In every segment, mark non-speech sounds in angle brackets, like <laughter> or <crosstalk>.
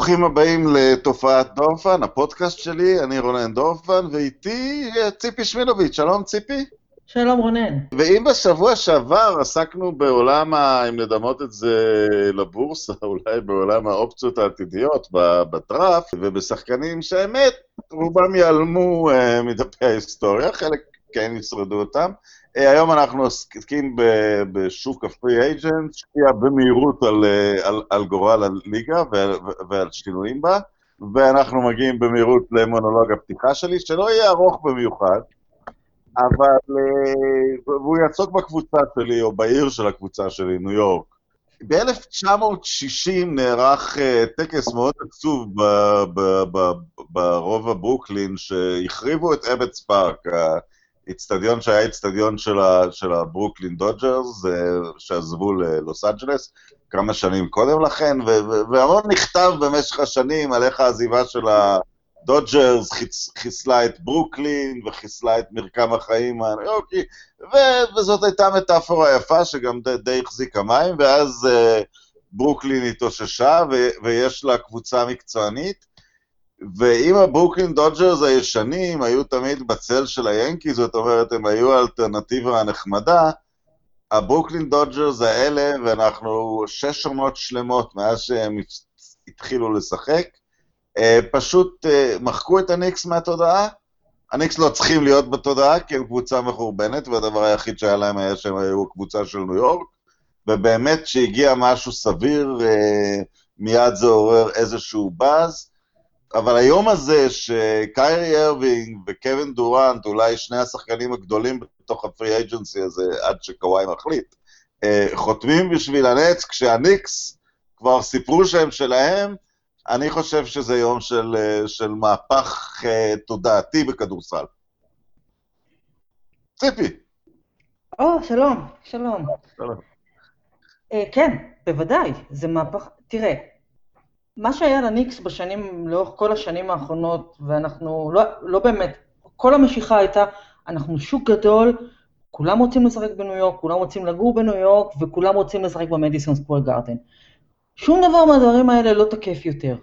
ברוכים הבאים לתופעת דורפן, הפודקאסט שלי, אני רונן דורפן, ואיתי אה, ציפי שמינוביץ', שלום ציפי. שלום רונן. ואם בשבוע שעבר עסקנו בעולם, ה, אם נדמות את זה לבורסה, <laughs> אולי בעולם האופציות העתידיות בדראפט, ובשחקנים שהאמת, רובם ייעלמו uh, מדפי ההיסטוריה, חלק כן ישרדו אותם. Uh, היום אנחנו עוסקים בשוק הפרי אייג'נט, שקיע במהירות על, uh, על, על גורל הליגה ועל, ועל שינויים בה, ואנחנו מגיעים במהירות למונולוג הפתיחה שלי, שלא יהיה ארוך במיוחד. אבל, אה, והוא יעסוק בקבוצה שלי, או בעיר של הקבוצה שלי, ניו יורק. ב-1960 נערך טקס מאוד עצוב ברובע ברוקלין, שהחריבו את אבטס פארק, האיצטדיון שהיה איצטדיון של, של הברוקלין דודג'רס, אה, שעזבו ללוס אנג'לס כמה שנים קודם לכן, והמון נכתב במשך השנים על איך העזיבה של ה... דודג'רס חיסלה את ברוקלין וחיסלה את מרקם החיים הניו יורקי, וזאת הייתה מטאפורה יפה שגם די, די החזיקה מים, ואז אה, ברוקלין התאוששה ויש לה קבוצה מקצוענית, ואם הברוקלין דודג'רס הישנים היו תמיד בצל של היאנקי, זאת אומרת, הם היו האלטרנטיבה הנחמדה, הברוקלין דודג'רס האלה, ואנחנו שש עונות שלמות מאז שהם התחילו לשחק, אה, פשוט אה, מחקו את הניקס מהתודעה. הניקס לא צריכים להיות בתודעה, כי הם קבוצה מחורבנת, והדבר היחיד שהיה להם היה שהם היו קבוצה של ניו יורק, ובאמת כשהגיע משהו סביר, אה, מיד זה עורר איזשהו באז. אבל היום הזה שקיירי ארווינג וקווין דורנט, אולי שני השחקנים הגדולים בתוך ה free agency הזה, עד שקוואי מחליט, חותמים בשביל הנץ, כשהניקס כבר סיפרו שהם שלהם, אני חושב שזה יום של, אה, של מהפך uh, תודעתי בכדורסל. ציפי. או, שלום, שלום. שלום. Uh, כן, בוודאי, זה מהפך... תראה, מה שהיה לניקס בשנים, לאורך כל השנים האחרונות, ואנחנו לא, לא באמת, כל המשיכה הייתה, אנחנו שוק גדול, כולם רוצים לשחק בניו יורק, כולם רוצים לגור בניו יורק, וכולם רוצים לשחק במדיסון סקוור גארדן. שום דבר מהדברים האלה לא תקף יותר.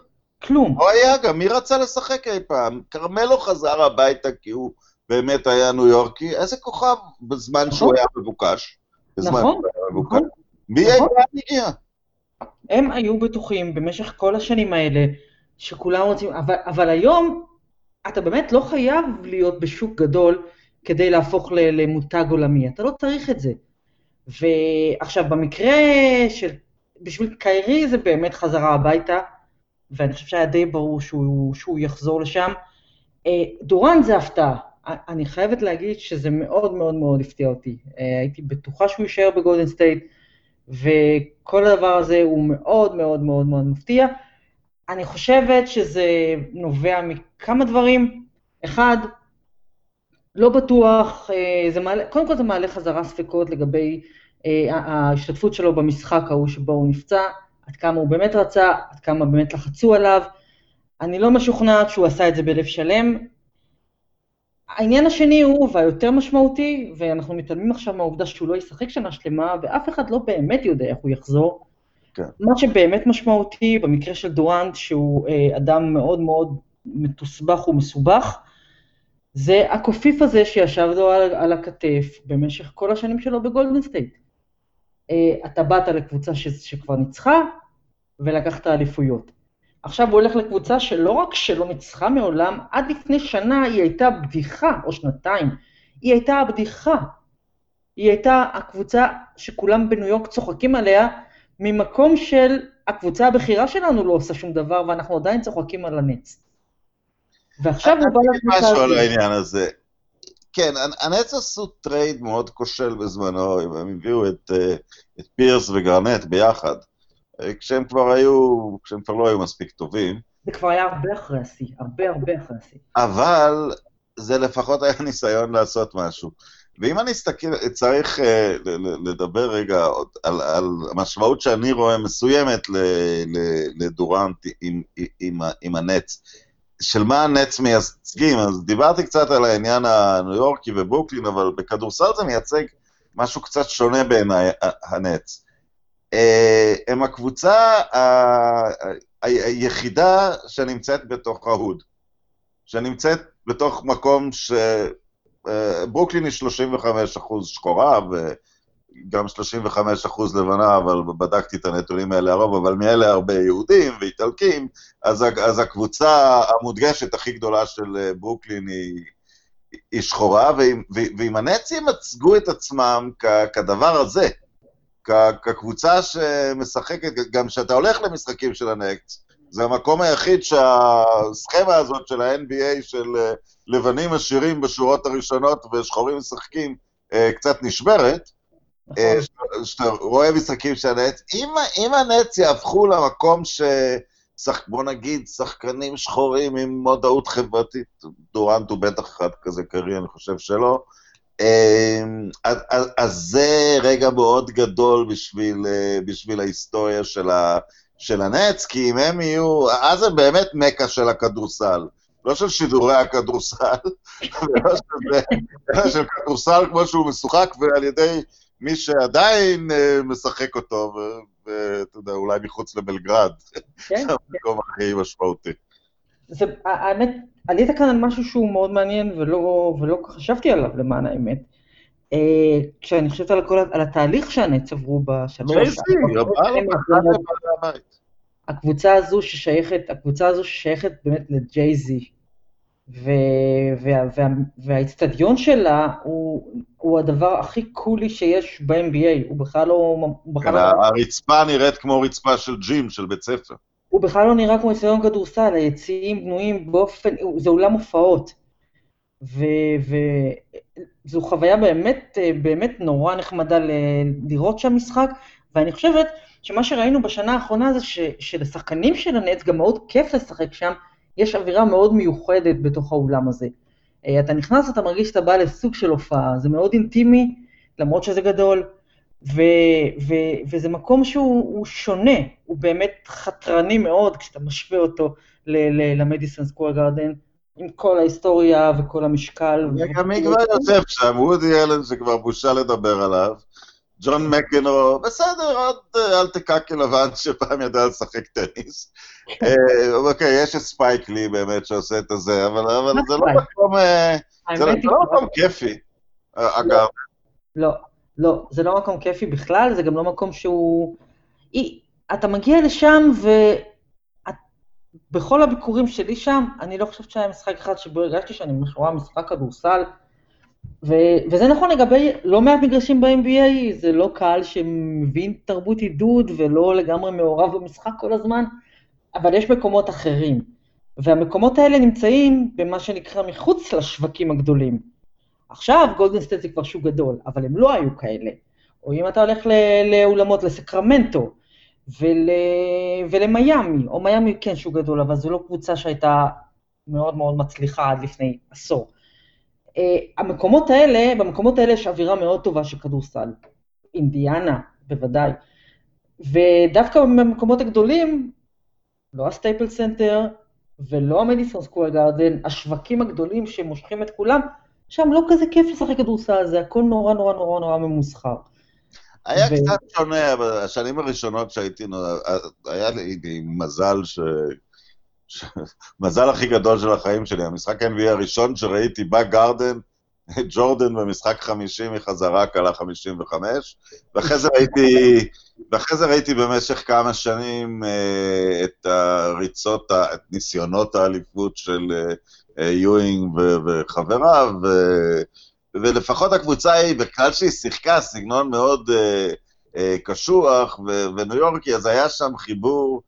כלום. לא היה גם, מי רצה לשחק אי פעם? כרמלו חזר הביתה כי הוא באמת היה ניו יורקי, איזה כוכב בזמן נכון. שהוא היה מבוקש. נכון, נכון. מי נכון. הגיע? הם היו בטוחים במשך כל השנים האלה שכולם רוצים, אבל, אבל היום אתה באמת לא חייב להיות בשוק גדול כדי להפוך למותג עולמי, אתה לא צריך את זה. ועכשיו, במקרה של בשביל קיירי זה באמת חזרה הביתה, ואני חושב שהיה די ברור שהוא, שהוא יחזור לשם. אה, דורנט זה הפתעה. אני חייבת להגיד שזה מאוד מאוד מאוד הפתיע אותי. אה, הייתי בטוחה שהוא יישאר בגולדן סטייט, וכל הדבר הזה הוא מאוד מאוד מאוד מאוד מפתיע. אני חושבת שזה נובע מכמה דברים. אחד, לא בטוח, אה, זה מעלה, קודם כל זה מעלה חזרה ספקות לגבי אה, ההשתתפות שלו במשחק ההוא שבו הוא נפצע, עד כמה הוא באמת רצה, עד כמה באמת לחצו עליו. אני לא משוכנעת שהוא עשה את זה בלב שלם. העניין השני הוא, והיותר משמעותי, ואנחנו מתעלמים עכשיו מהעובדה שהוא לא ישחק שנה שלמה, ואף אחד לא באמת יודע איך הוא יחזור. כן. מה שבאמת משמעותי, במקרה של דורנט, שהוא אה, אדם מאוד מאוד מתוסבך ומסובך, זה הקופיף הזה שישב לו על, על הכתף במשך כל השנים שלו בגולדן סטייט. אה, אתה באת לקבוצה ש, שכבר ניצחה ולקחת אליפויות. עכשיו הוא הולך לקבוצה שלא רק שלא ניצחה מעולם, עד לפני שנה היא הייתה בדיחה, או שנתיים, היא הייתה הבדיחה. היא הייתה הקבוצה שכולם בניו יורק צוחקים עליה, ממקום של הקבוצה הבכירה שלנו לא עושה שום דבר, ואנחנו עדיין צוחקים על הנטס. ועכשיו הוא בא לקבוצה... משהו על העניין הזה. כן, הנטס עשו טרייד מאוד כושל בזמנו, הם הביאו את, אה, את פירס וגארנט ביחד, כשהם כבר היו, כשהם כבר לא היו מספיק טובים. זה כבר היה הרבה אחרי השיא, הרבה הרבה אחרי השיא. אבל זה לפחות היה <laughs> ניסיון לעשות משהו. ואם אני אסתכל, צריך uh, לדבר רגע על, על המשמעות שאני רואה מסוימת לדורנט עם, עם, עם הנץ. של מה הנץ מייצגים, אז דיברתי קצת על העניין הניו יורקי וברוקלין, אבל בכדורסל זה מייצג משהו קצת שונה בעיניי, הנץ. אה, הם הקבוצה היחידה שנמצאת בתוך ההוד, שנמצאת בתוך מקום ש... אה, ברוקלין היא 35 אחוז שחורה, וגם 35 אחוז לבנה, אבל בדקתי את הנתונים האלה הרוב, אבל מאלה הרבה יהודים ואיטלקים, אז, אז הקבוצה המודגשת הכי גדולה של אה, ברוקלין היא, היא שחורה, ואם, ואם הנאצים מצגו את עצמם כ, כדבר הזה, כקבוצה שמשחקת, גם כשאתה הולך למשחקים של הנקס, זה המקום היחיד שהסכמה הזאת של ה-NBA של אה, לבנים עשירים בשורות הראשונות ושחורים משחקים אה, קצת נשברת. נכון. אה, שאתה רואה משחקים של הנץ, אם, אם הנץ יהפכו למקום ש... שח, בוא נגיד, שחקנים שחורים עם מודעות חברתית, דורנט הוא בטח אחד כזה קרי, אני חושב שלא, אז, אז, אז זה רגע מאוד גדול בשביל, בשביל ההיסטוריה של, ה, של הנץ, כי אם הם יהיו, אז זה באמת מכה של הכדורסל. לא של שידורי הכדורסל, <laughs> ולא של, של כדורסל כמו שהוא משוחק, ועל ידי מי שעדיין uh, משחק אותו, ואתה יודע, אולי מחוץ לבלגרד. כן. <laughs> זה המקום הכי משמעותי. זה, האמת, עלית כאן על משהו שהוא מאוד מעניין, ולא, ולא חשבתי עליו, למען האמת. Uh, כשאני חושבת על, הכל, על התהליך שהנץ עברו בשלוש... הקבוצה הזו ששייכת, הקבוצה הזו ששייכת באמת לג'ייזי, והאיצטדיון שלה הוא, הוא הדבר הכי קולי שיש ב-NBA, הוא בכלל לא... כן, לא... הרצפה נראית כמו רצפה של ג'ים, של בית ספר. הוא בכלל לא נראה כמו איצטדיון כדורסל, היציעים בנויים באופן, זה אולם הופעות. וזו חוויה באמת, באמת נורא נחמדה לראות שם משחק, ואני חושבת שמה שראינו בשנה האחרונה זה ש, שלשחקנים של הנץ גם מאוד כיף לשחק שם, יש אווירה מאוד מיוחדת בתוך האולם הזה. אה, אתה נכנס, אתה מרגיש שאתה בא לסוג של הופעה, זה מאוד אינטימי, למרות שזה גדול, ו, ו, וזה מקום שהוא שונה, הוא באמת חתרני מאוד כשאתה משווה אותו למדיסון סקוור גרדן, עם כל ההיסטוריה וכל המשקל. וגם מי כבר יושב שם, וודי אלן שכבר בושה לדבר עליו. ג'ון מקנרו, בסדר, עוד אה, אלטע קאקער לבן שפעם ידע לשחק טניס. אה, אוקיי, יש את ספייק לי באמת שעושה את זה, אבל זה לא. אה, לא, לא מקום כיפי, אגב. לא, לא, זה לא מקום כיפי בכלל, זה גם לא מקום שהוא... אתה מגיע לשם ו... בכל הביקורים שלי שם, אני לא חושבת שהיה משחק אחד שבו הרגשתי שאני רואה משחק כדורסל ו- וזה נכון לגבי לא מעט מגרשים ב-NBA, זה לא קהל שמבין תרבות עידוד ולא לגמרי מעורב במשחק כל הזמן, אבל יש מקומות אחרים. והמקומות האלה נמצאים במה שנקרא מחוץ לשווקים הגדולים. עכשיו גולדן סטייט זה כבר שוק גדול, אבל הם לא היו כאלה. או אם אתה הולך לאולמות, לסקרמנטו ול, ולמיאמי, או מיאמי כן שוק גדול, אבל זו לא קבוצה שהייתה מאוד מאוד מצליחה עד לפני עשור. אה, המקומות האלה, במקומות האלה יש אווירה מאוד טובה של כדורסל. אינדיאנה, בוודאי. ודווקא במקומות הגדולים, לא הסטייפלס סנטר ולא המדיסון סקוויר גארדן, השווקים הגדולים שמושכים את כולם, שם לא כזה כיף לשחק כדורסל, זה הכל נורא נורא נורא נורא ממוסחר. היה ו... קצת שונה, בשנים הראשונות שהייתי, היה לי מזל ש... מזל הכי גדול של החיים שלי, המשחק NBA הראשון שראיתי בגרדן, <laughs> ג'ורדן במשחק 50 מחזרה קלה 55, ואחרי זה ראיתי, ואחרי זה ראיתי במשך כמה שנים אה, את הריצות, את ניסיונות האליפות של יואינג וחבריו, ולפחות הקבוצה היא, בגלל שהיא שיחקה סגנון מאוד אה, אה, קשוח וניו יורקי, אז היה שם חיבור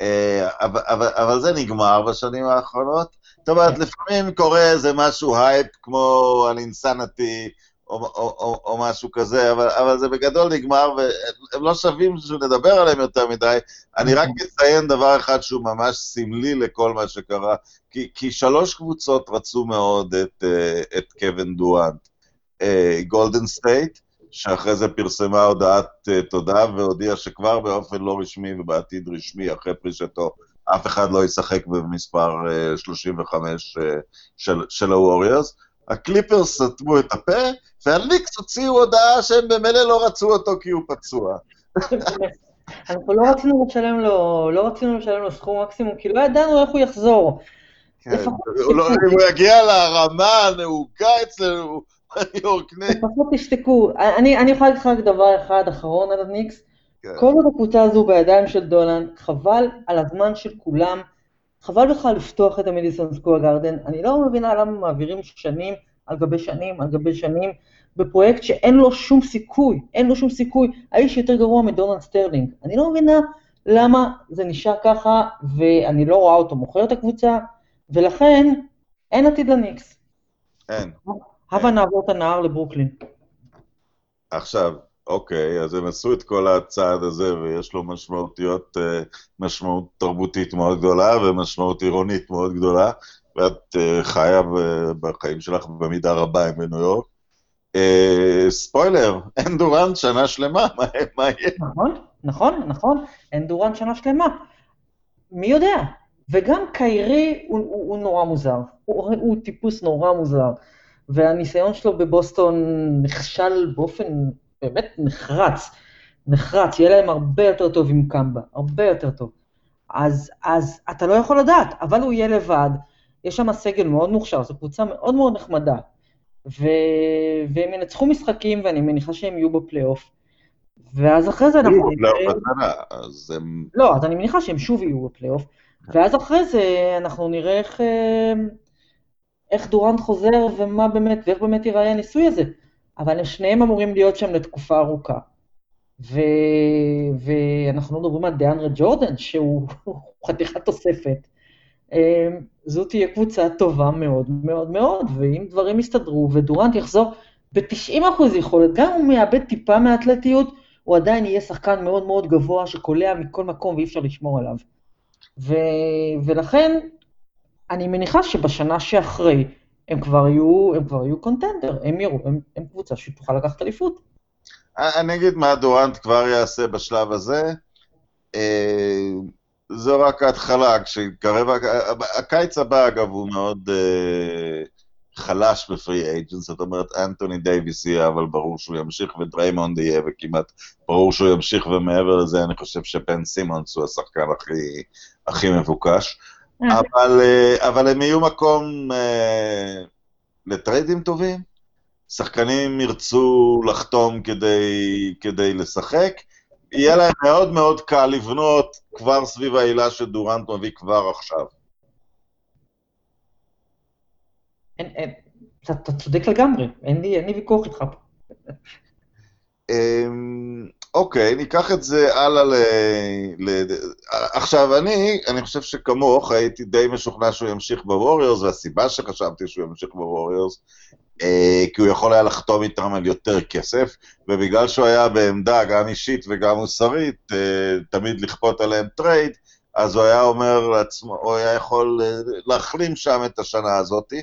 אה, אבל, אבל, אבל זה נגמר בשנים האחרונות. זאת אומרת, כן. לפעמים קורה איזה משהו הייפ כמו על Linsanity, או, או, או, או משהו כזה, אבל, אבל זה בגדול נגמר, והם לא שווים שנדבר עליהם יותר מדי. אני רק נכון. אציין דבר אחד שהוא ממש סמלי לכל מה שקרה, כי, כי שלוש קבוצות רצו מאוד את, אה, את קווין דורנט. גולדן סטייט, שאחרי זה פרסמה הודעת אה, תודה והודיעה שכבר באופן לא רשמי ובעתיד רשמי, אחרי פרישתו, אף אחד לא ישחק במספר uh, 35 uh, של, של הווריורס. הקליפרס סתמו את הפה, והליקס הוציאו הודעה שהם במילא לא רצו אותו כי הוא פצוע. <laughs> אנחנו לא רצינו לשלם לו, לא רצינו לשלם לו סכום מקסימום, כי לא ידענו איך הוא יחזור. כן, לא- אם הוא יגיע לרמה הנהוגה אצלנו, נט. <laughs> לפחות תשתקו. אני יכולה להגיד לך רק דבר אחד אחרון על הניקס. כן. כל עוד הקבוצה הזו בידיים של דולן, חבל על הזמן של כולם, חבל בכלל לפתוח את המדיסון סקוור גארדן. אני לא מבינה למה מעבירים שנים על גבי שנים על גבי שנים בפרויקט שאין לו שום סיכוי, אין לו שום סיכוי. האיש יותר גרוע מדונלד סטרלינג. אני לא מבינה למה זה נשאר ככה, ואני לא רואה אותו מוכר את הקבוצה, ולכן אין עתיד לניקס. אין. הבה נעבור את הנהר לברוקלין. עכשיו, אוקיי, אז הם עשו את כל הצעד הזה, ויש לו משמעותיות, אה, משמעות תרבותית מאוד גדולה, ומשמעות עירונית מאוד גדולה, ואת אה, חיה בחיים שלך במידה רבה עם בניו יורק. אה, ספוילר, אין דורנט שנה שלמה, מה יהיה? נכון, נכון, נכון, דורן שנה שלמה. מי יודע? וגם קיירי הוא, הוא, הוא נורא מוזר, הוא, הוא טיפוס נורא מוזר, והניסיון שלו בבוסטון נכשל באופן באמת נחרץ, נחרץ, יהיה להם הרבה יותר טוב עם קמבה, הרבה יותר טוב. אז, אז אתה לא יכול לדעת, אבל הוא יהיה לבד, יש שם סגל מאוד מוכשר, זו קבוצה מאוד מאוד נחמדה, ו... והם ינצחו משחקים ואני מניחה שהם יהיו בפלייאוף. ואז אחרי זה אנחנו לא, אז הם... לא, אז אני מניחה שהם שוב יהיו בפלייאוף, ואז אחרי זה אנחנו נראה איך, אה, איך דורנט חוזר ומה באמת, ואיך באמת ייראה הניסוי הזה. אבל הם שניהם אמורים להיות שם לתקופה ארוכה. ו... ואנחנו מדברים על דיאנרה ג'ורדן, שהוא <laughs> חתיכת תוספת. אה, זו תהיה קבוצה טובה מאוד מאוד מאוד, ואם דברים יסתדרו ודורנט יחזור ב-90% יכולת, גם הוא מאבד טיפה מהאתלטיות, הוא עדיין יהיה שחקן מאוד מאוד גבוה שקולע מכל מקום ואי אפשר לשמור עליו. ו... ולכן, אני מניחה שבשנה שאחרי הם כבר יהיו, הם כבר יהיו contender, הם יראו, הם, הם קבוצה שתוכל לקחת אליפות. אני אגיד מה דורנט כבר יעשה בשלב הזה. אה, זו רק ההתחלה, כשיתקרב... הקיץ הבא, אגב, הוא מאוד אה, חלש ב free agents, זאת אומרת, אנטוני דייוויס יהיה, אבל ברור שהוא ימשיך, ודריימונד יהיה, וכמעט ברור שהוא ימשיך, ומעבר לזה, אני חושב שבן סימונס הוא השחקן הכי, הכי מבוקש. אה, אבל הם יהיו מקום אה, לטריידים טובים. שחקנים ירצו לחתום כדי, כדי לשחק. יהיה להם מאוד מאוד קל לבנות כבר סביב העילה שדורנט מביא כבר עכשיו. אין, אין, אתה, צודק לגמרי, אין לי, אין לי ויכוח איתך פה. אמ, אוקיי, ניקח את זה הלאה ל... ל... עכשיו, אני, אני חושב שכמוך, הייתי די משוכנע שהוא ימשיך בווריורס, והסיבה שחשבתי שהוא ימשיך בווריורס, אה, כי הוא יכול היה לחתום איתם על יותר כסף, ובגלל שהוא היה בעמדה גם אישית וגם מוסרית, אה, תמיד לכפות עליהם trade, אז הוא היה אומר לעצמו, הוא היה יכול אה, להחלים שם את השנה הזאתי.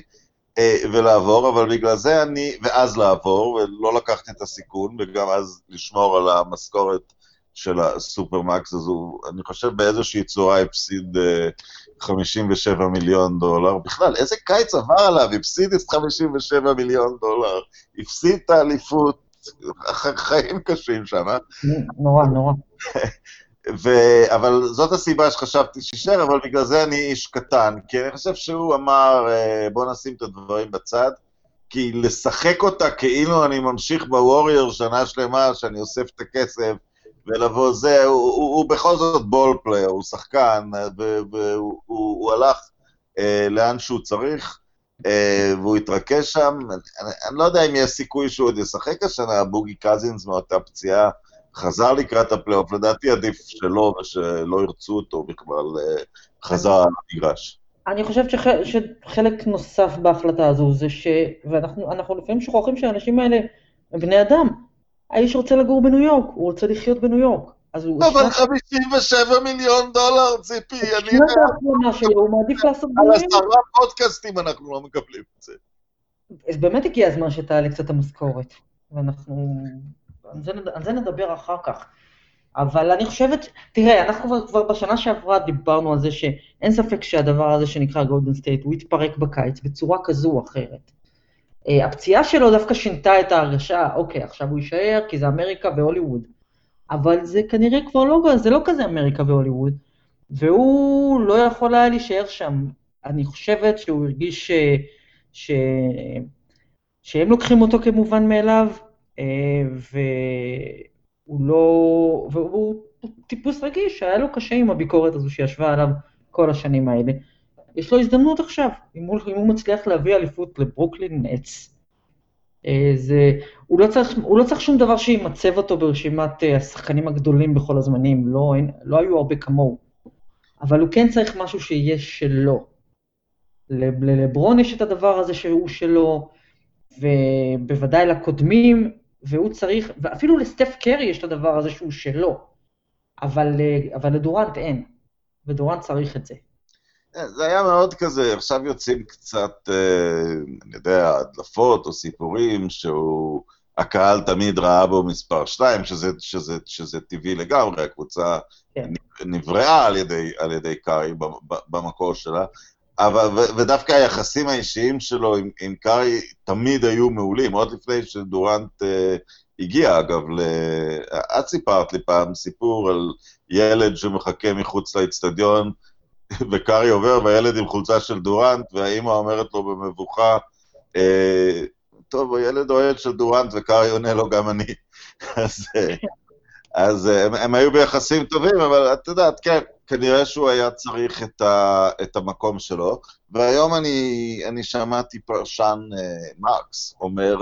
אה, ולעבור, אבל בגלל זה אני, ואז לעבור, ולא לקחתי את הסיכון, וגם אז לשמור על המשכורת של הסופרמקס, אז הוא, אני חושב באיזושהי צורה הפסיד אה, 57 מיליון דולר. בכלל, איזה קיץ עבר עליו, הפסיד את 57 מיליון דולר, הפסיד את האליפות, חיים קשים שם, אה? נורא, נורא. <laughs> ו... אבל זאת הסיבה שחשבתי שישאר, אבל בגלל זה אני איש קטן, כי אני חושב שהוא אמר, אה, בוא נשים את הדברים בצד, כי לשחק אותה כאילו אני ממשיך בווריור שנה שלמה, שאני אוסף את הכסף, ולבוא זה, הוא, הוא, הוא בכל זאת ball player, הוא שחקן, והוא הוא, הוא הלך אה, לאן שהוא צריך, אה, והוא התרכז שם. אני, אני לא יודע אם יש סיכוי שהוא עוד ישחק השנה, בוגי קזינס מאותה פציעה. חזר לקראת הפלייאוף, לדעתי עדיף שלא ושלא ירצו אותו בכלל, אה, חזר על המגרש. אני חושבת שח, שחלק נוסף בהחלטה הזו זה ש... ואנחנו אנחנו לפעמים שוכחים שהאנשים האלה הם בני אדם. האיש רוצה לגור בניו יורק, הוא רוצה לחיות בניו יורק. אז הוא... אבל 57 מיליון דולר, ציפי, אני... שנת האחרונה שלו, הוא מעדיף לעשות על דברים. עשרה פודקאסטים אנחנו לא מקבלים את זה. אז באמת הגיע הזמן שתעלה קצת המשכורת. ואנחנו... זה, על זה נדבר אחר כך. אבל אני חושבת, תראה, אנחנו כבר, כבר בשנה שעברה דיברנו על זה שאין ספק שהדבר הזה שנקרא גולדן סטייט, הוא יתפרק בקיץ בצורה כזו או אחרת. אה, הפציעה שלו דווקא שינתה את ההרגשה, אוקיי, עכשיו הוא יישאר כי זה אמריקה והוליווד. אבל זה כנראה כבר לא, זה לא כזה אמריקה והוליווד, והוא לא יכול היה להישאר שם. אני חושבת שהוא הרגיש ש... ש... שהם לוקחים אותו כמובן מאליו, אה, והוא לא... והוא טיפוס רגיש, היה לו קשה עם הביקורת הזו שישבה עליו כל השנים האלה. יש לו הזדמנות עכשיו, אם הוא, אם הוא מצליח להביא אליפות לברוקלין נץ. אה, זה, הוא, לא צריך, הוא לא צריך שום דבר שימצב אותו ברשימת אה, השחקנים הגדולים בכל הזמנים, לא, אין, לא היו הרבה כמוהו. אבל הוא כן צריך משהו שיהיה שלו. ללברון יש את הדבר הזה שהוא שלו, ובוודאי לקודמים, והוא צריך, ואפילו לסטף קרי יש את הדבר הזה שהוא שלו, אבל, אה, אבל לדורנט אין, ודורנט צריך את זה. כן, זה היה מאוד כזה, עכשיו יוצאים קצת, אה, אני יודע, הדלפות או סיפורים שהוא, הקהל תמיד ראה בו מספר 2, שזה, שזה, שזה טבעי לגמרי, הקבוצה כן. נבראה על ידי, על ידי קארי במקור שלה, אבל, ו, ודווקא היחסים האישיים שלו עם, עם קארי תמיד היו מעולים, עוד לפני שדורנט אה, הגיע, אגב, ל... את סיפרת לי פעם סיפור על ילד שמחכה מחוץ לאצטדיון, <laughs> וקארי עובר, והילד עם חולצה של דורנט, והאימא אומרת לו במבוכה, אה, טוב, הילד אוהד של דורנט, וקארי עונה לו, גם אני. <laughs> אז, אה, אז אה, הם, הם היו ביחסים טובים, אבל את יודעת, כן, כנראה שהוא היה צריך את, ה, את המקום שלו. והיום אני, אני שמעתי פרשן uh, מרקס אומר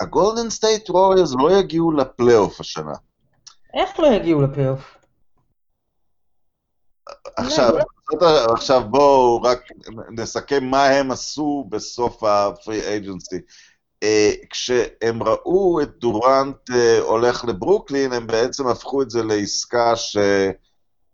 שהגולדן סטייט ווריורס לא יגיעו לפלייאוף השנה. איך לא יגיעו לפלייאוף? עכשיו, עכשיו בואו רק נסכם מה הם עשו בסוף ה free agency. אה, כשהם ראו את דורנט אה, הולך לברוקלין, הם בעצם הפכו את זה לעסקה ש...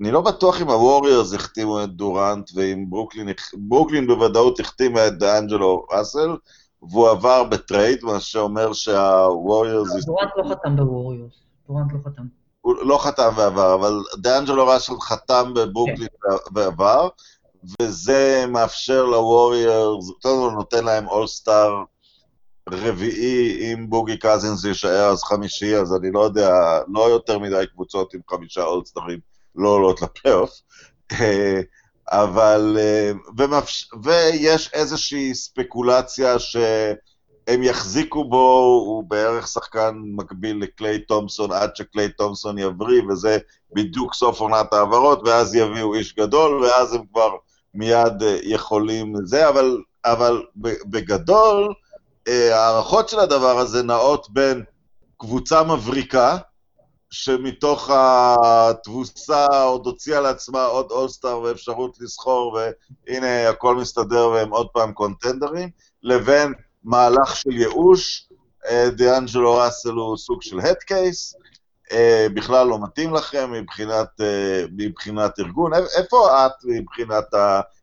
אני לא בטוח אם הווריורס החתימו את דורנט ואם ברוקלין, ברוקלין בוודאות החתימה את דאנג'לו ראסל, והוא עבר ב trade, מה שאומר שהווריורס... דורנט לא חתם בווריורס, דורנט לא חתם. הוא לא חתם ועבר, אבל דאנג'לו ראסל חתם בברוקלין כן. ועבר, וזה מאפשר לווריורס, קודם כל נותן להם all-star רביעי, אם בוגי קזינס יישאר אז חמישי, אז אני לא יודע, לא יותר מדי קבוצות עם חמישה אולסטרים לא עולות לפלייאוף. אה, אבל, אה, ומאפש... ויש איזושהי ספקולציה שהם יחזיקו בו, הוא בערך שחקן מקביל לקליי תומפסון עד שקליי תומפסון יבריא, וזה בדיוק סוף עונת העברות, ואז יביאו איש גדול, ואז הם כבר מיד אה, יכולים זה, אבל, אבל בגדול, ההערכות של הדבר הזה נעות בין קבוצה מבריקה, שמתוך התבוסה עוד הוציאה לעצמה עוד אולסטאר ואפשרות לסחור, והנה הכל מסתדר והם עוד פעם קונטנדרים, לבין מהלך של ייאוש, אה, דיאנג'לו ראסל הוא סוג של הד קייס, אה, בכלל לא מתאים לכם מבחינת, אה, מבחינת ארגון. איפה את מבחינת העסקה?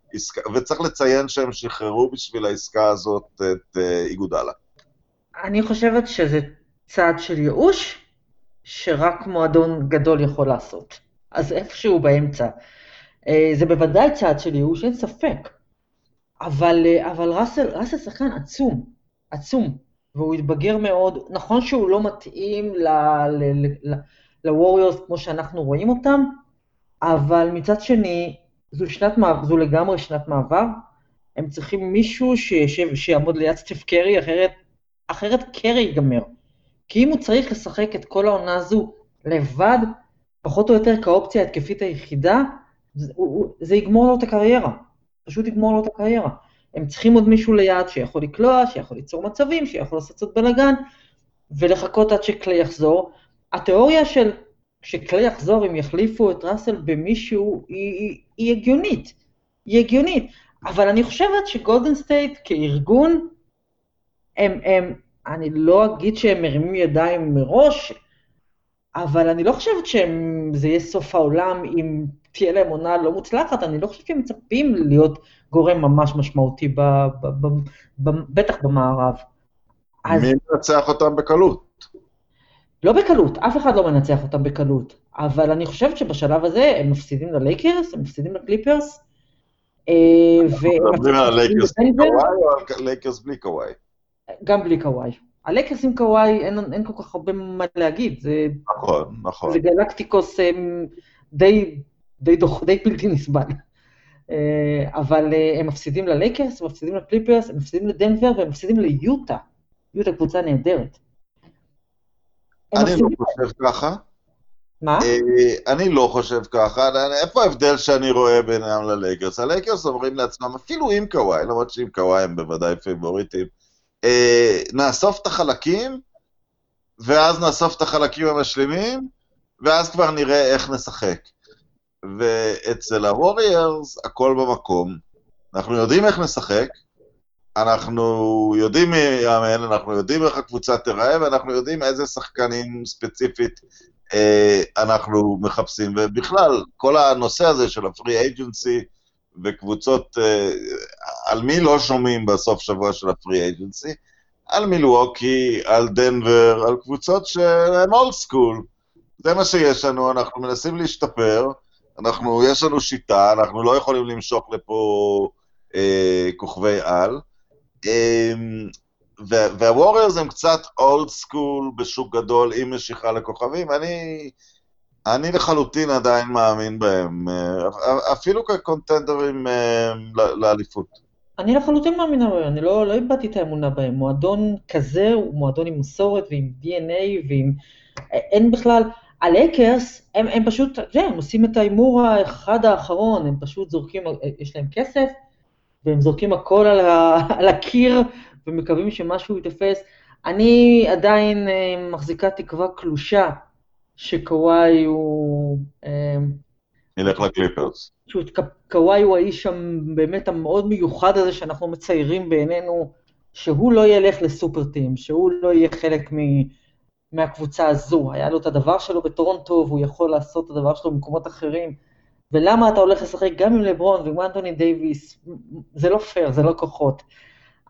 וצריך לציין שהם שחררו בשביל העסקה הזאת את איגודלה. אני חושבת שזה צעד של ייאוש, שרק מועדון גדול יכול לעשות. אז איפשהו באמצע. אה, זה בוודאי צעד של ייאוש, אין ספק. אבל, אה, אבל ראסל, ראסל שחקן עצום, עצום, והוא התבגר מאוד. נכון שהוא לא מתאים לווריורס כמו שאנחנו רואים אותם, אבל מצד שני, זו, שנת, זו לגמרי שנת מעבר. הם צריכים מישהו שישב, שיעמוד ליד סטף קרי, אחרת, אחרת קרי ייגמר. כי אם הוא צריך לשחק את כל העונה הזו לבד, פחות או יותר כאופציה ההתקפית היחידה, זה, זה יגמור לו את הקריירה. פשוט יגמור לו את הקריירה. הם צריכים עוד מישהו ליד שיכול לקלוע, שיכול ליצור מצבים, שיכול לעשות קצת בלאגן, ולחכות עד שקליי יחזור. התיאוריה של שקליי יחזור, אם יחליפו את ראסל במישהו, היא, היא הגיונית. היא הגיונית. אבל אני חושבת שגולדן סטייט כארגון, הם, הם, אני לא אגיד שהם מרימים ידיים מראש, אבל אני לא חושבת שזה יהיה סוף העולם אם תהיה להם עונה לא מוצלחת, אני לא חושבת שהם מצפים להיות גורם ממש משמעותי, ב, ב, ב, ב, בטח במערב. אז... מי מנצח אותם בקלות? לא בקלות, אף אחד לא מנצח אותם בקלות, אבל אני חושבת שבשלב הזה הם מפסידים ללייקרס, הם מפסידים לקליפרס, אה, אנחנו מדברים על הלייקרס בלי קוואי או על לייקרס בלי קוואי? גם בלי קוואי. הלייקרס עם קוואי, אין, אין כל כך הרבה מה להגיד, זה, נכון, נכון. זה גלקטיקוס הם, די, די, דוח, די בלתי נסבל. אה, אבל אה, הם מפסידים ללייקרס, הם מפסידים לקליפרס, הם מפסידים לדנבר והם מפסידים ליוטה. יוטה קבוצה נהדרת. אני לא חושב ככה. מה? אה, אני לא חושב ככה, איפה ההבדל שאני רואה בינם ללייקרס? הלייקרס אומרים לעצמם, אפילו עם קוואי, למרות שעם קוואי הם בוודאי פייבוריטים, אה, נאסוף את החלקים, ואז נאסוף את החלקים המשלימים, ואז כבר נראה איך נשחק. ואצל הווריורס הכל במקום, אנחנו יודעים איך נשחק, אנחנו יודעים מי יאמן, אנחנו יודעים איך הקבוצה תיראה, ואנחנו יודעים איזה שחקנים ספציפית אנחנו מחפשים, ובכלל, כל הנושא הזה של הפרי אייג'נסי וקבוצות, אה, על מי לא שומעים בסוף שבוע של הפרי אייג'נסי? על מילווקי, על דנבר, על קבוצות שהן אולד סקול. זה מה שיש לנו, אנחנו מנסים להשתפר, אנחנו, יש לנו שיטה, אנחנו לא יכולים למשוך לפה אה, כוכבי על. אה, והווריירס הם קצת אולד סקול בשוק גדול עם משיכה לכוכבים, אני, אני לחלוטין עדיין מאמין בהם, אה, אפילו כקונטנדרים אה, לאליפות. אני לחלוטין מאמינה בהם, אני לא, לא איבדתי את האמונה בהם. מועדון כזה הוא מועדון עם מסורת ועם DNA ועם... אין בכלל... הלייקרס, הם, הם פשוט, אתה יודע, הם עושים את ההימור האחד האחרון, הם פשוט זורקים, יש להם כסף, והם זורקים הכל על, ה, <laughs> על הקיר, ומקווים שמשהו ייתפס. אני עדיין אה, מחזיקה תקווה קלושה שקוואי הוא... אה, נלך לקליפרס. שקוואי הוא האיש באמת המאוד מיוחד הזה שאנחנו מציירים בעינינו, שהוא לא ילך ל super team, שהוא לא יהיה חלק מ... מהקבוצה הזו. היה לו את הדבר שלו בטורונטו, והוא יכול לעשות את הדבר שלו במקומות אחרים. ולמה אתה הולך לשחק גם עם לברון ועם אנטוני דייוויס? זה לא פייר, זה לא כוחות.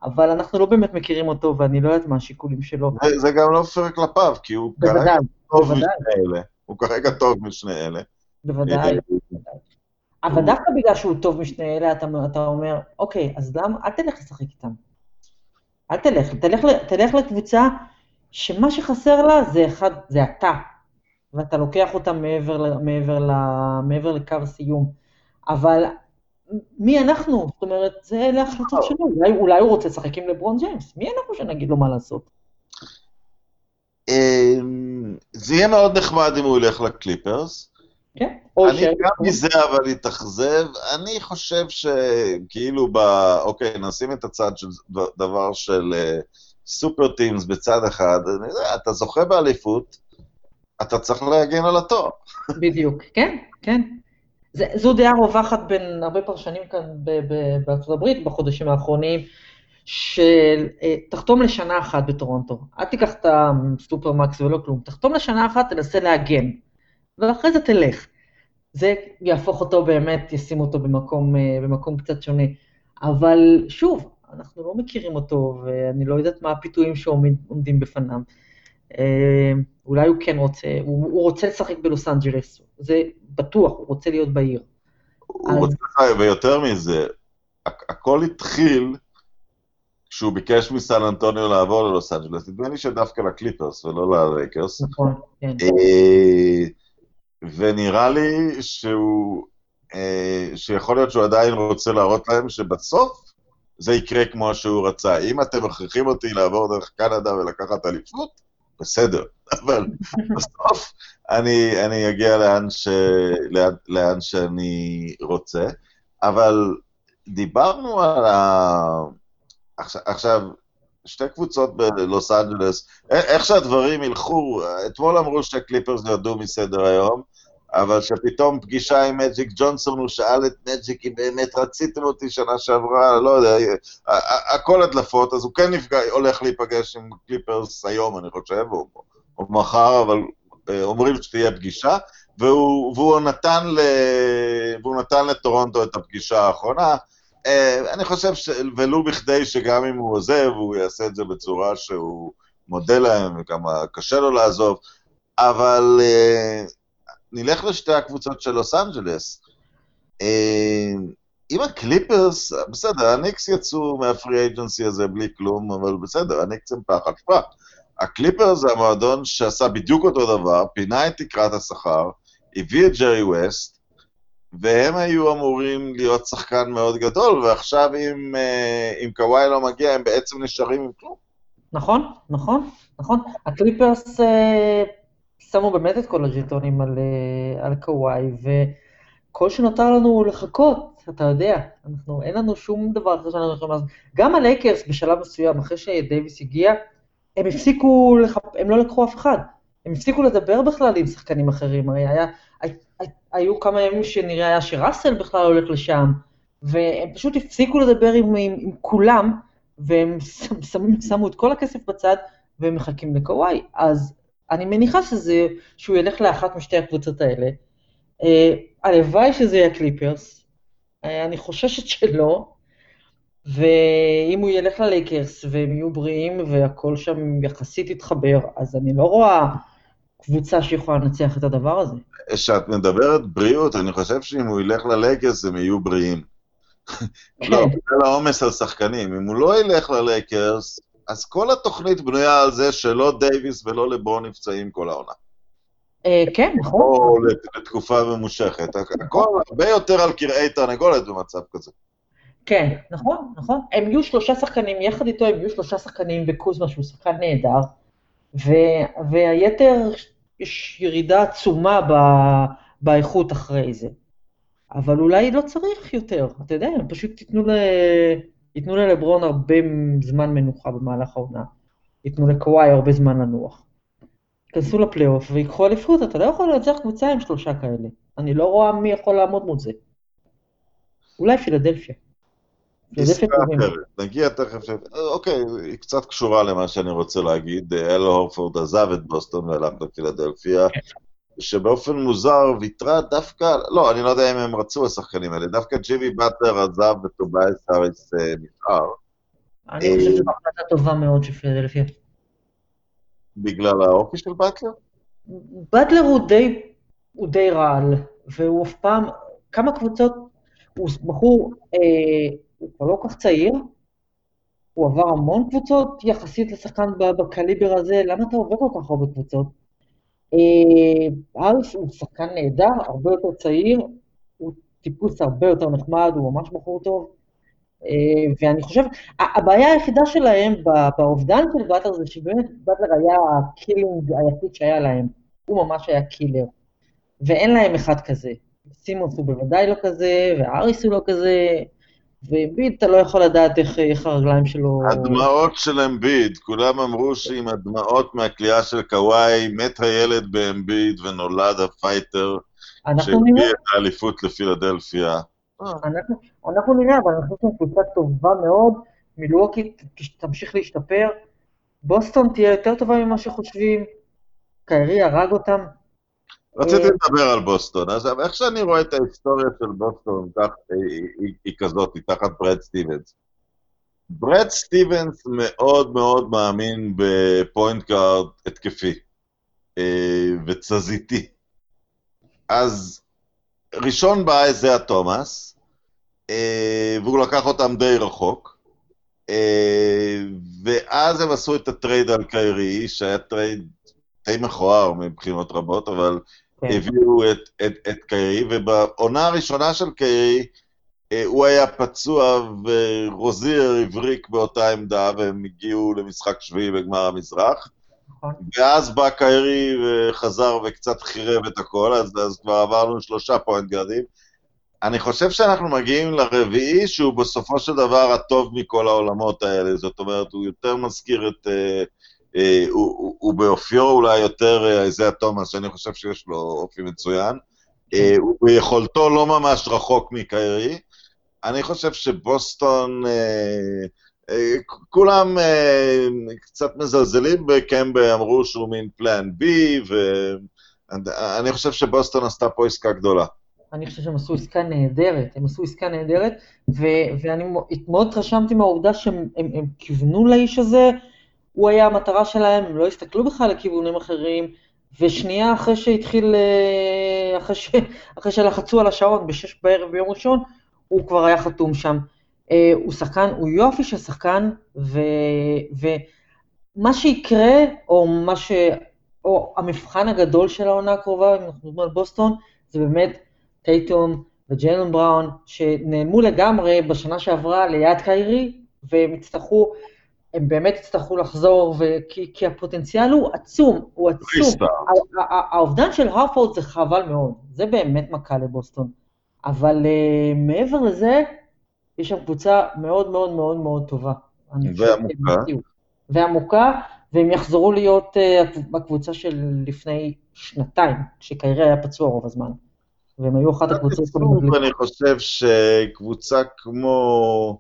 אבל אנחנו לא באמת מכירים אותו, ואני לא יודעת מה השיקולים שלו. זה, זה גם לא פייר כלפיו, כי הוא כרגע בוודאי, טוב בוודאי. משני אלה. הוא כרגע טוב משני אלה. בוודאי. אה, אבל דווקא בגלל שהוא טוב משני אלה, אתה, אתה אומר, אוקיי, אז למה, אל תלך לשחק איתם. אל תלך, תלך, תלך לקבוצה שמה שחסר לה זה אחד, זה אתה. ואתה לוקח אותה מעבר, מעבר, ל- מעבר לקו הסיום. אבל מי אנחנו? זאת אומרת, זה אלה ההחלטות שלו. אולי, אולי הוא רוצה לשחק עם לברון ג'יימס. מי אנחנו שנגיד לו מה לעשות? אמ, זה יהיה מאוד נחמד אם הוא ילך לקליפרס. כן? אני. גם מזה אבל אתאכזב. אני חושב שכאילו ב... אוקיי, נשים את הצד של דבר של אה, סופר טימס בצד אחד. אני יודע, אתה זוכה באליפות, אתה צריך להגן על התואר. בדיוק, כן, כן. זה, זו דעה רווחת בין הרבה פרשנים כאן בארצות הברית בחודשים האחרונים, של אה, תחתום לשנה אחת בטורונטו, אל תיקח את הסופרמקס ולא כלום, תחתום לשנה אחת, תנסה להגן, ואחרי זה תלך. זה יהפוך אותו באמת, ישים אותו במקום, אה, במקום קצת שונה. אבל שוב, אנחנו לא מכירים אותו, ואני לא יודעת מה הפיתויים שעומדים בפניו. אה, אולי הוא כן רוצה, הוא, הוא רוצה לשחק בלוס אנג'לס, זה בטוח, הוא רוצה להיות בעיר. הוא אז- רוצה, ויותר מזה, הכ- הכל התחיל כשהוא ביקש מסן אנטוניו לעבור ללוס אנג'לס, נדמה לי שדווקא לקליפרס ולא ללייקרס, נכון, כן. אה, ונראה לי שהוא, אה, שיכול להיות שהוא עדיין רוצה להראות להם שבסוף זה יקרה כמו שהוא רצה. אם אתם מכריחים אותי לעבור דרך קנדה ולקחת אליפות, בסדר, <laughs> אבל בסוף אני, אני אגיע לאן, ש, לאן, לאן שאני רוצה. אבל דיברנו על ה... עכשיו, עכשיו שתי קבוצות בלוס אנג'לס, איך שהדברים ילכו, אתמול אמרו שהקליפרס ירדו מסדר היום, אבל שפתאום פגישה עם מג'יק ג'ונסון, הוא שאל את מג'יק אם באמת רציתם אותי שנה שעברה, לא יודע, הכל הדלפות, אז הוא כן נפגע, הולך להיפגש עם קליפרס היום, אני חושב, או, או מחר, אבל אה, אומרים שתהיה פגישה, והוא, והוא, נתן ל, והוא נתן לטורונטו את הפגישה האחרונה. אה, אני חושב, ש... ולו בכדי שגם אם הוא עוזב, הוא יעשה את זה בצורה שהוא מודה להם, וכמה קשה לו לעזוב, אבל אה, נלך לשתי הקבוצות של לוס אנג'לס. אה, אם הקליפרס, בסדר, הניקס יצאו מה free agency הזה בלי כלום, אבל בסדר, הניקס הם פח אשפה. הקליפרס זה המועדון שעשה בדיוק אותו דבר, פינה את תקרת השכר, הביא את ג'רי ווסט, והם היו אמורים להביא שחקן מאוד גדול, ועכשיו אם, אה, אם קוואי לא מגיע, הם בעצם נשארים עם כלום. נכון, נכון, נכון. הקליפרס אה, שמו באמת את כל הג'יטונים על, אה, על קוואי, וכל שנותר לנו הוא לחכות, אתה יודע, אנחנו, אין לנו שום דבר אחר שאנחנו יכולים לעשות. גם הלייקרס בשלב מסוים, אחרי שדייוויס הגיע, הם הפסיקו, לח... הם לא לקחו אף אחד. הם הפסיקו לדבר בכלל עם שחקנים אחרים, הרי היה, היו כמה ימים שנראה היה שראסל בכלל הולך לשם, והם פשוט הפסיקו לדבר עם, עם, עם כולם, והם שמו, שמו את כל הכסף בצד, והם מחכים לקוואי. אז אני מניחה שזה, שהוא ילך לאחת משתי הקבוצות האלה. אה, הלוואי שזה יהיה קליפרס, אה, אני חוששת שלא, ואם הוא ילך ללייקרס והם יהיו בריאים והכל שם יחסית יתחבר, אז אני לא רואה קבוצה שיכולה לנצח את הדבר הזה. כשאת מדברת בריאות, אני חושב שאם הוא ילך ללייקרס הם יהיו בריאים. לא, כן. בגלל העומס על שחקנים. אם הוא לא ילך ללייקרס, אז כל התוכנית בנויה על זה שלא דייוויס ולא לברון נפצעים כל העונה. אה, כן, נכון. או לתקופה ממושכת. הכל הרבה יותר על קרעי תרנגולת במצב כזה. כן, נכון, נכון. הם יהיו שלושה שחקנים, יחד איתו הם יהיו שלושה שחקנים בקוזמה, שהוא שחקן נהדר, ו- והיתר, יש ירידה עצומה ב- באיכות אחרי זה. אבל אולי לא צריך יותר, אתה יודע, פשוט תיתנו, ל... ייתנו ללברון הרבה זמן מנוחה במהלך העונה. ייתנו לקוואי הרבה זמן לנוח. ייכנסו לפלייאוף ויקחו אליפות, אתה לא יכול לנצח קבוצה עם שלושה כאלה. אני לא רואה מי יכול לעמוד מול זה. אולי פילדלפיה. נגיע תכף, אוקיי, היא קצת קשורה למה שאני רוצה להגיד, אל הורפורד עזב את בוסטון והלך לפילדלפיה, שבאופן מוזר ויתרה דווקא, לא, אני לא יודע אם הם רצו השחקנים האלה, דווקא ג'ימי באטלר עזב וטובייס האריס אה, נשאר. אני חושב שזו החלטה טובה מאוד של פילדלפיה. בגלל האופי של באטלר? באטלר הוא די רעל, והוא אף פעם, כמה קבוצות, הוא בחור אה, הוא כבר לא כל כך צעיר, הוא עבר המון קבוצות יחסית לשחקן בקליבר הזה, למה אתה עובר כל כך הרבה קבוצות? אה, הוא שחקן נהדר, הרבה יותר צעיר, הוא טיפוס הרבה יותר נחמד, הוא ממש בחור טוב. אה, ואני חושב, הבעיה היחידה שלהם באובדן של באטלר זה שבאמת באטלר היה ה killer היחיד שהיה להם. הוא ממש היה killer. ואין להם אחד כזה. סימונס הוא בוודאי לא כזה, והאריס הוא לא כזה. ואמביד, אתה לא יכול לדעת איך, איך הרגליים שלו... הדמעות של אמביד, כולם אמרו שעם הדמעות מהקליעה של קוואי, מת הילד באמביד ונולד ה fighter שהביא את האליפות לפילדלפיה. אנחנו, אנחנו נראה, אבל אני חושב קבוצה טובה מאוד, מילואוקי תמשיך להשתפר, בוסטון תהיה יותר טובה ממה שחושבים, קיירי הרג אותם, רציתי אה, לדבר על בוסטון, אז איך שאני רואה את ההיסטוריה של בוסטון, כך, היא, היא, היא כזאת, היא תחת ברד סטיבנס. ברד סטיבנס מאוד מאוד מאמין ב point guard התקפי אה, ותזזיתי. אז ראשון בא אייזיאה תומאס, אה, והוא לקח אותם די רחוק, ואז הם עשו את ה trade על קיירי, שהיה trade די מכוער מבחינות רבות, אבל. הביאו את, את, את קיירי, ובעונה הראשונה של קיירי, אה, הוא היה פצוע ורוזיר הבריק באותה עמדה, והם הגיעו למשחק שביעי בגמר המזרח. נכון. ואז בא קיירי וחזר וקצת חירב את הכל, אז, אז כבר עברנו שלושה point guard ים. אני חושב שאנחנו מגיעים לרביעי, שהוא בסופו של דבר הטוב מכל העולמות האלה. זאת אומרת, הוא יותר מזכיר את, אה, הוא, הוא, באופיו אולי יותר איזיה אה, תומאס, שאני חושב שיש לו אופי מצוין. אה, הוא ביכולתו לא ממש רחוק מקיירי. אני חושב שבוסטון, כולם קצת מזלזלים בקמבה, אמרו שהוא מין פלן בי, ואני חושב שבוסטון עשתה פה עסקה גדולה. אני חושב שהם עשו עסקה נהדרת, הם עשו עסקה נהדרת, ו- ואני מאוד התרשמתי מהעובדה שהם הם, הם כיוונו לאיש הזה, הוא היה המטרה שלהם, הם לא הסתכלו בכלל לכיוונים אחרים, ושנייה אחרי שהתחיל, אה, אחרי, ש, אחרי שלחצו על השעון בשש בערב ביום ראשון, הוא כבר היה חתום שם. אה, הוא שחקן, הוא יופי של שחקן, ו, ומה שיקרה, או מה ש... או המבחן הגדול של העונה הקרובה, אם אנחנו מדברים על בוסטון, זה באמת טייטום וג'יילון בראון, שנעלמו לגמרי בשנה שעברה ליד קיירי, והם יצטרכו, הם באמת יצטרכו לחזור, וכי, כי הפוטנציאל הוא עצום, הוא עצום. האובדן של הרפורד זה חבל מאוד, זה באמת מכה לבוסטון. אבל uh, מעבר לזה, יש שם קבוצה מאוד מאוד מאוד מאוד טובה. ועמוקה. ועמוקה, והם יחזרו להיות uh, בקבוצה של לפני שנתיים, כשקיירי היה פצוע רוב הזמן. והם היו אחת הקבוצות... אני חושב שקבוצה כמו...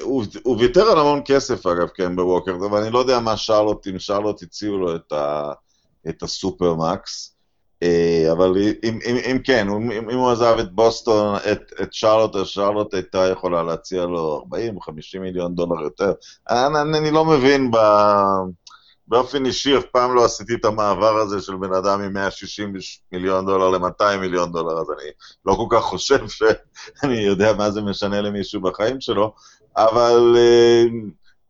הוא, הוא ויתר על המון כסף אגב, כן, בווקר, אבל אני לא יודע מה שרלוט, אם שרלוט הציעו לו את, ה, את הסופרמקס. אה, אבל אם, אם, אם כן, אם, אם הוא עזב את בוסטון, את, את שרלוט, אז שרלוט הייתה יכולה להציע לו 40 או 50 מיליון דולר יותר. אני, אני, אני לא מבין, ב, באופן אישי אף פעם לא עשיתי את המעבר הזה של בן אדם מ-160 מיליון דולר ל-200 מיליון דולר, אז אני לא כל כך חושב שאני יודע מה זה משנה למישהו בחיים שלו, אבל uh,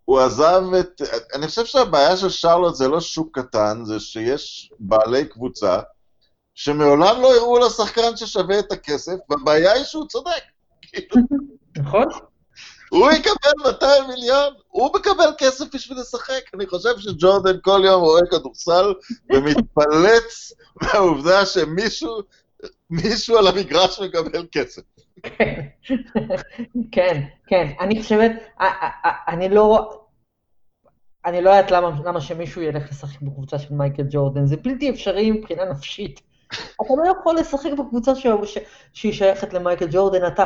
הוא עזב את... אני חושב שהבעיה של שרלוט זה לא שוק קטן, זה שיש בעלי קבוצה שמעולם לא הראו לשחקן ששווה את הכסף, והבעיה היא שהוא צודק. נכון. הוא יקבל 200 מיליון, הוא מקבל כסף בשביל לשחק. אני חושב שג'ורדן כל יום רואה כדורסל ומתפלץ מהעובדה שמישהו מישהו על המגרש מקבל כסף. כן, כן. אני חושבת, אני לא... אני לא יודעת למה, למה שמישהו ילך לשחק בקבוצה של מייקל ג'ורדן, זה בלתי אפשרי מבחינה נפשית. אתה לא יכול לשחק בקבוצה ש... ש... שהיא שייכת למייקל ג'ורדן, אתה,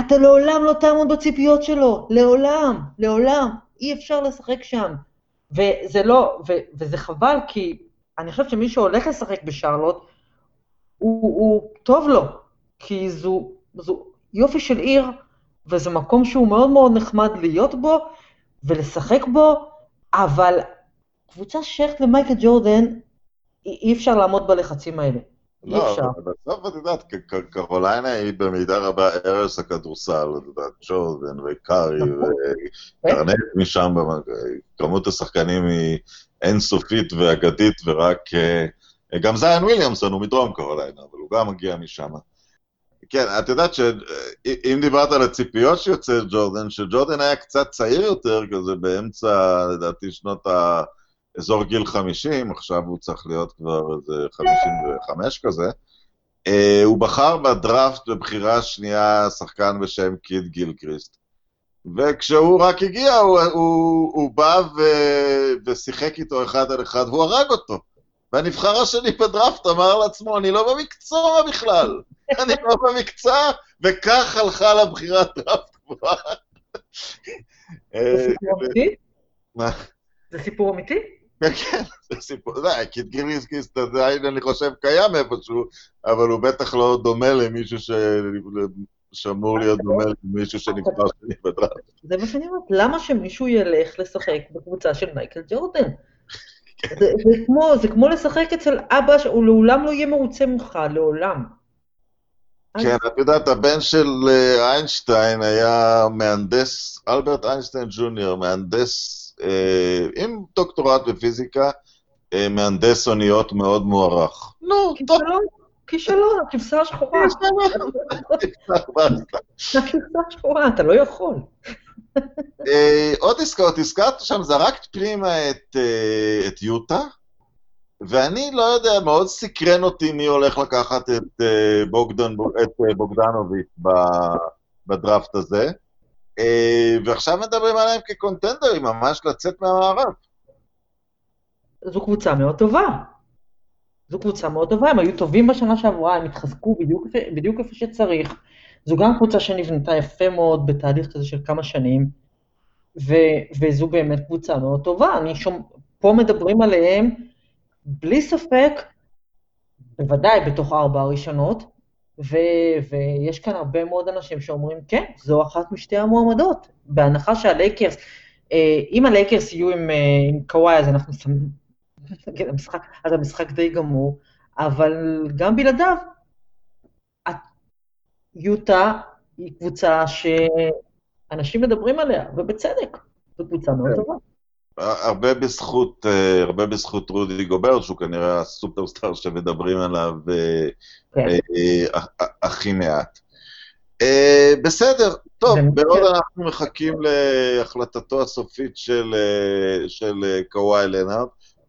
אתה לעולם לא תעמוד בציפיות שלו, לעולם, לעולם, אי אפשר לשחק שם. וזה לא, ו... וזה חבל, כי אני חושבת שמי שהולך לשחק בשרלוט, הוא, הוא טוב לו, כי זו, זו יופי של עיר, וזה מקום שהוא מאוד מאוד נחמד להיות בו ולשחק בו, אבל קבוצה שייכת למייקל ג'ורדן, אי אפשר לעמוד בלחצים האלה. אי לא, אפשר. בסוף את יודעת, קרוליינה היא במידה רבה ארץ הכדורסל, את יודעת, ג'ורדן וקארי נכון. וקרנט משם, כמות השחקנים היא אינסופית ואגדית, ורק... אה, גם זיין וויליאמסון הוא מדרום קרוליינה, אבל הוא גם מגיע משם. כן, את יודעת שאם דיברת על הציפיות שיוצא ג'ורדן, שג'ורדן היה קצת צעיר יותר, כזה באמצע, לדעתי, שנות ה... אזור גיל 50, עכשיו הוא צריך להיות כבר איזה 55 כזה, uh, הוא בחר בדראפט בבחירה שנייה שחקן בשם קיד גילקריסט. וכשהוא רק הגיע, הוא, הוא, הוא בא ו, ושיחק איתו אחד על אחד, והוא הרג אותו. והנבחר השני בדראפט אמר לעצמו, אני לא במקצוע בכלל, אני לא במקצוע, וכך הלכה לה בחירת דראפט גבוהה. זה סיפור אמיתי? מה? זה סיפור אמיתי? כן, כן, זה סיפור, זה, קיט גיליסקיסט עדיין אני חושב קיים איפשהו, אבל הוא בטח לא דומה למישהו ש... שאמור להיות דומה למישהו שנבחר שני בדראפט. זה מה שאני אומרת, למה שמישהו ילך לשחק בקבוצה של מייקל ג'ורדן? זה, זה, כמו, זה לשחק אצל אבא, שהוא לעולם לא יהיה מרוצה ממך, לעולם. כן, את יודעת, הבן של אה, איינשטיין היה מהנדס, אלברט איינשטיין ג'וניור, מהנדס אה, עם דוקטורט בפיזיקה, אה, מהנדס אוניות מאוד מוערך. נו, טוב. כישלון, הכבשה השחורה. הכבשה השחורה, אתה לא יכול. עוד עסקאות, הזכרת שם, זרקת פנימה את יוטה, ואני לא יודע, מאוד סקרן אותי מי הולך לקחת את בוגדנוביץ' בדראפט הזה. אה, ועכשיו מדברים עליהם כקונטנדרים, ממש לצאת מהמערב. זו קבוצה מאוד טובה. זו קבוצה מאוד טובה, הם היו טובים בשנה שעברה, הם התחזקו בדיוק, בדיוק איפה שצריך. זו גם קבוצה שנבנתה יפה מאוד בתהליך כזה של כמה שנים, ו, וזו באמת קבוצה מאוד טובה. אני שומע, פה מדברים עליהם, בלי ספק, בוודאי בתוך ארבע הראשונות, ו- ויש כאן הרבה מאוד אנשים שאומרים, כן, זו אחת משתי המועמדות, בהנחה שהלייקרס, אה, אם הלייקרס יהיו עם, אה, עם קוואי, אז אנחנו שמים, המשחק, אז המשחק די גמור, אבל גם בלעדיו, יוטה היא קבוצה שאנשים מדברים עליה, ובצדק. זו קבוצה מאוד כן. טובה. הרבה בזכות, אה, הרבה בזכות רודי גובר, שהוא כנראה הסופרסטאר שמדברים עליו אה, כן. אה, הכי מעט. בסדר, טוב, בעוד. אנחנו מחכים להחלטתו הסופית של, של קוואי לנארד,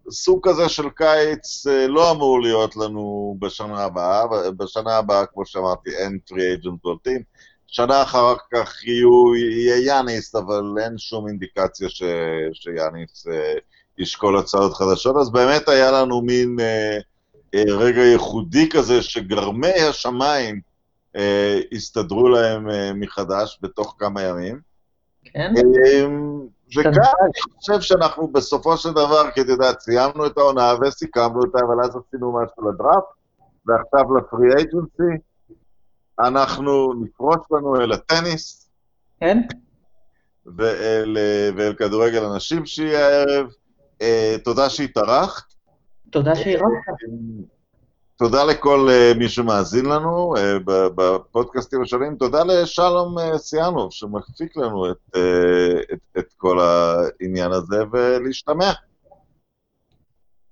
סוג כזה של קיץ לא אמור להיות לנו בשנה הבאה, בשנה הבאה, כמו שאמרתי, אין פרי אג'נט בולטים. שנה אחר כך יהיו, יהיה יאניס, אבל אין שום אינדיקציה ש, שיאניס אה, ישקול הצעות חדשות, אז באמת היה לנו מין אה, אה, רגע ייחודי כזה שגרמי השמיים אה, הסתדרו להם אה, מחדש בתוך כמה ימים. כן? אה, וכאן. אני חושב שאנחנו בסופו של דבר, כי אתה יודע, סיימנו את העונה וסיכמנו אותה, אבל אז עשינו משהו לדראפט, ועכשיו לפרי אייג'נסי. אנחנו נפרוש לנו אל הטניס כן? ואל, ואל כדורגל הנשים שיהיה הערב. אה, תודה שהתארחת. תודה שאירחת. תודה לכל אה, מי שמאזין לנו אה, בפודקאסטים השונים. תודה לשלום סיאנוב, שמפיק לנו את, את, את כל העניין הזה, ולהשתמע.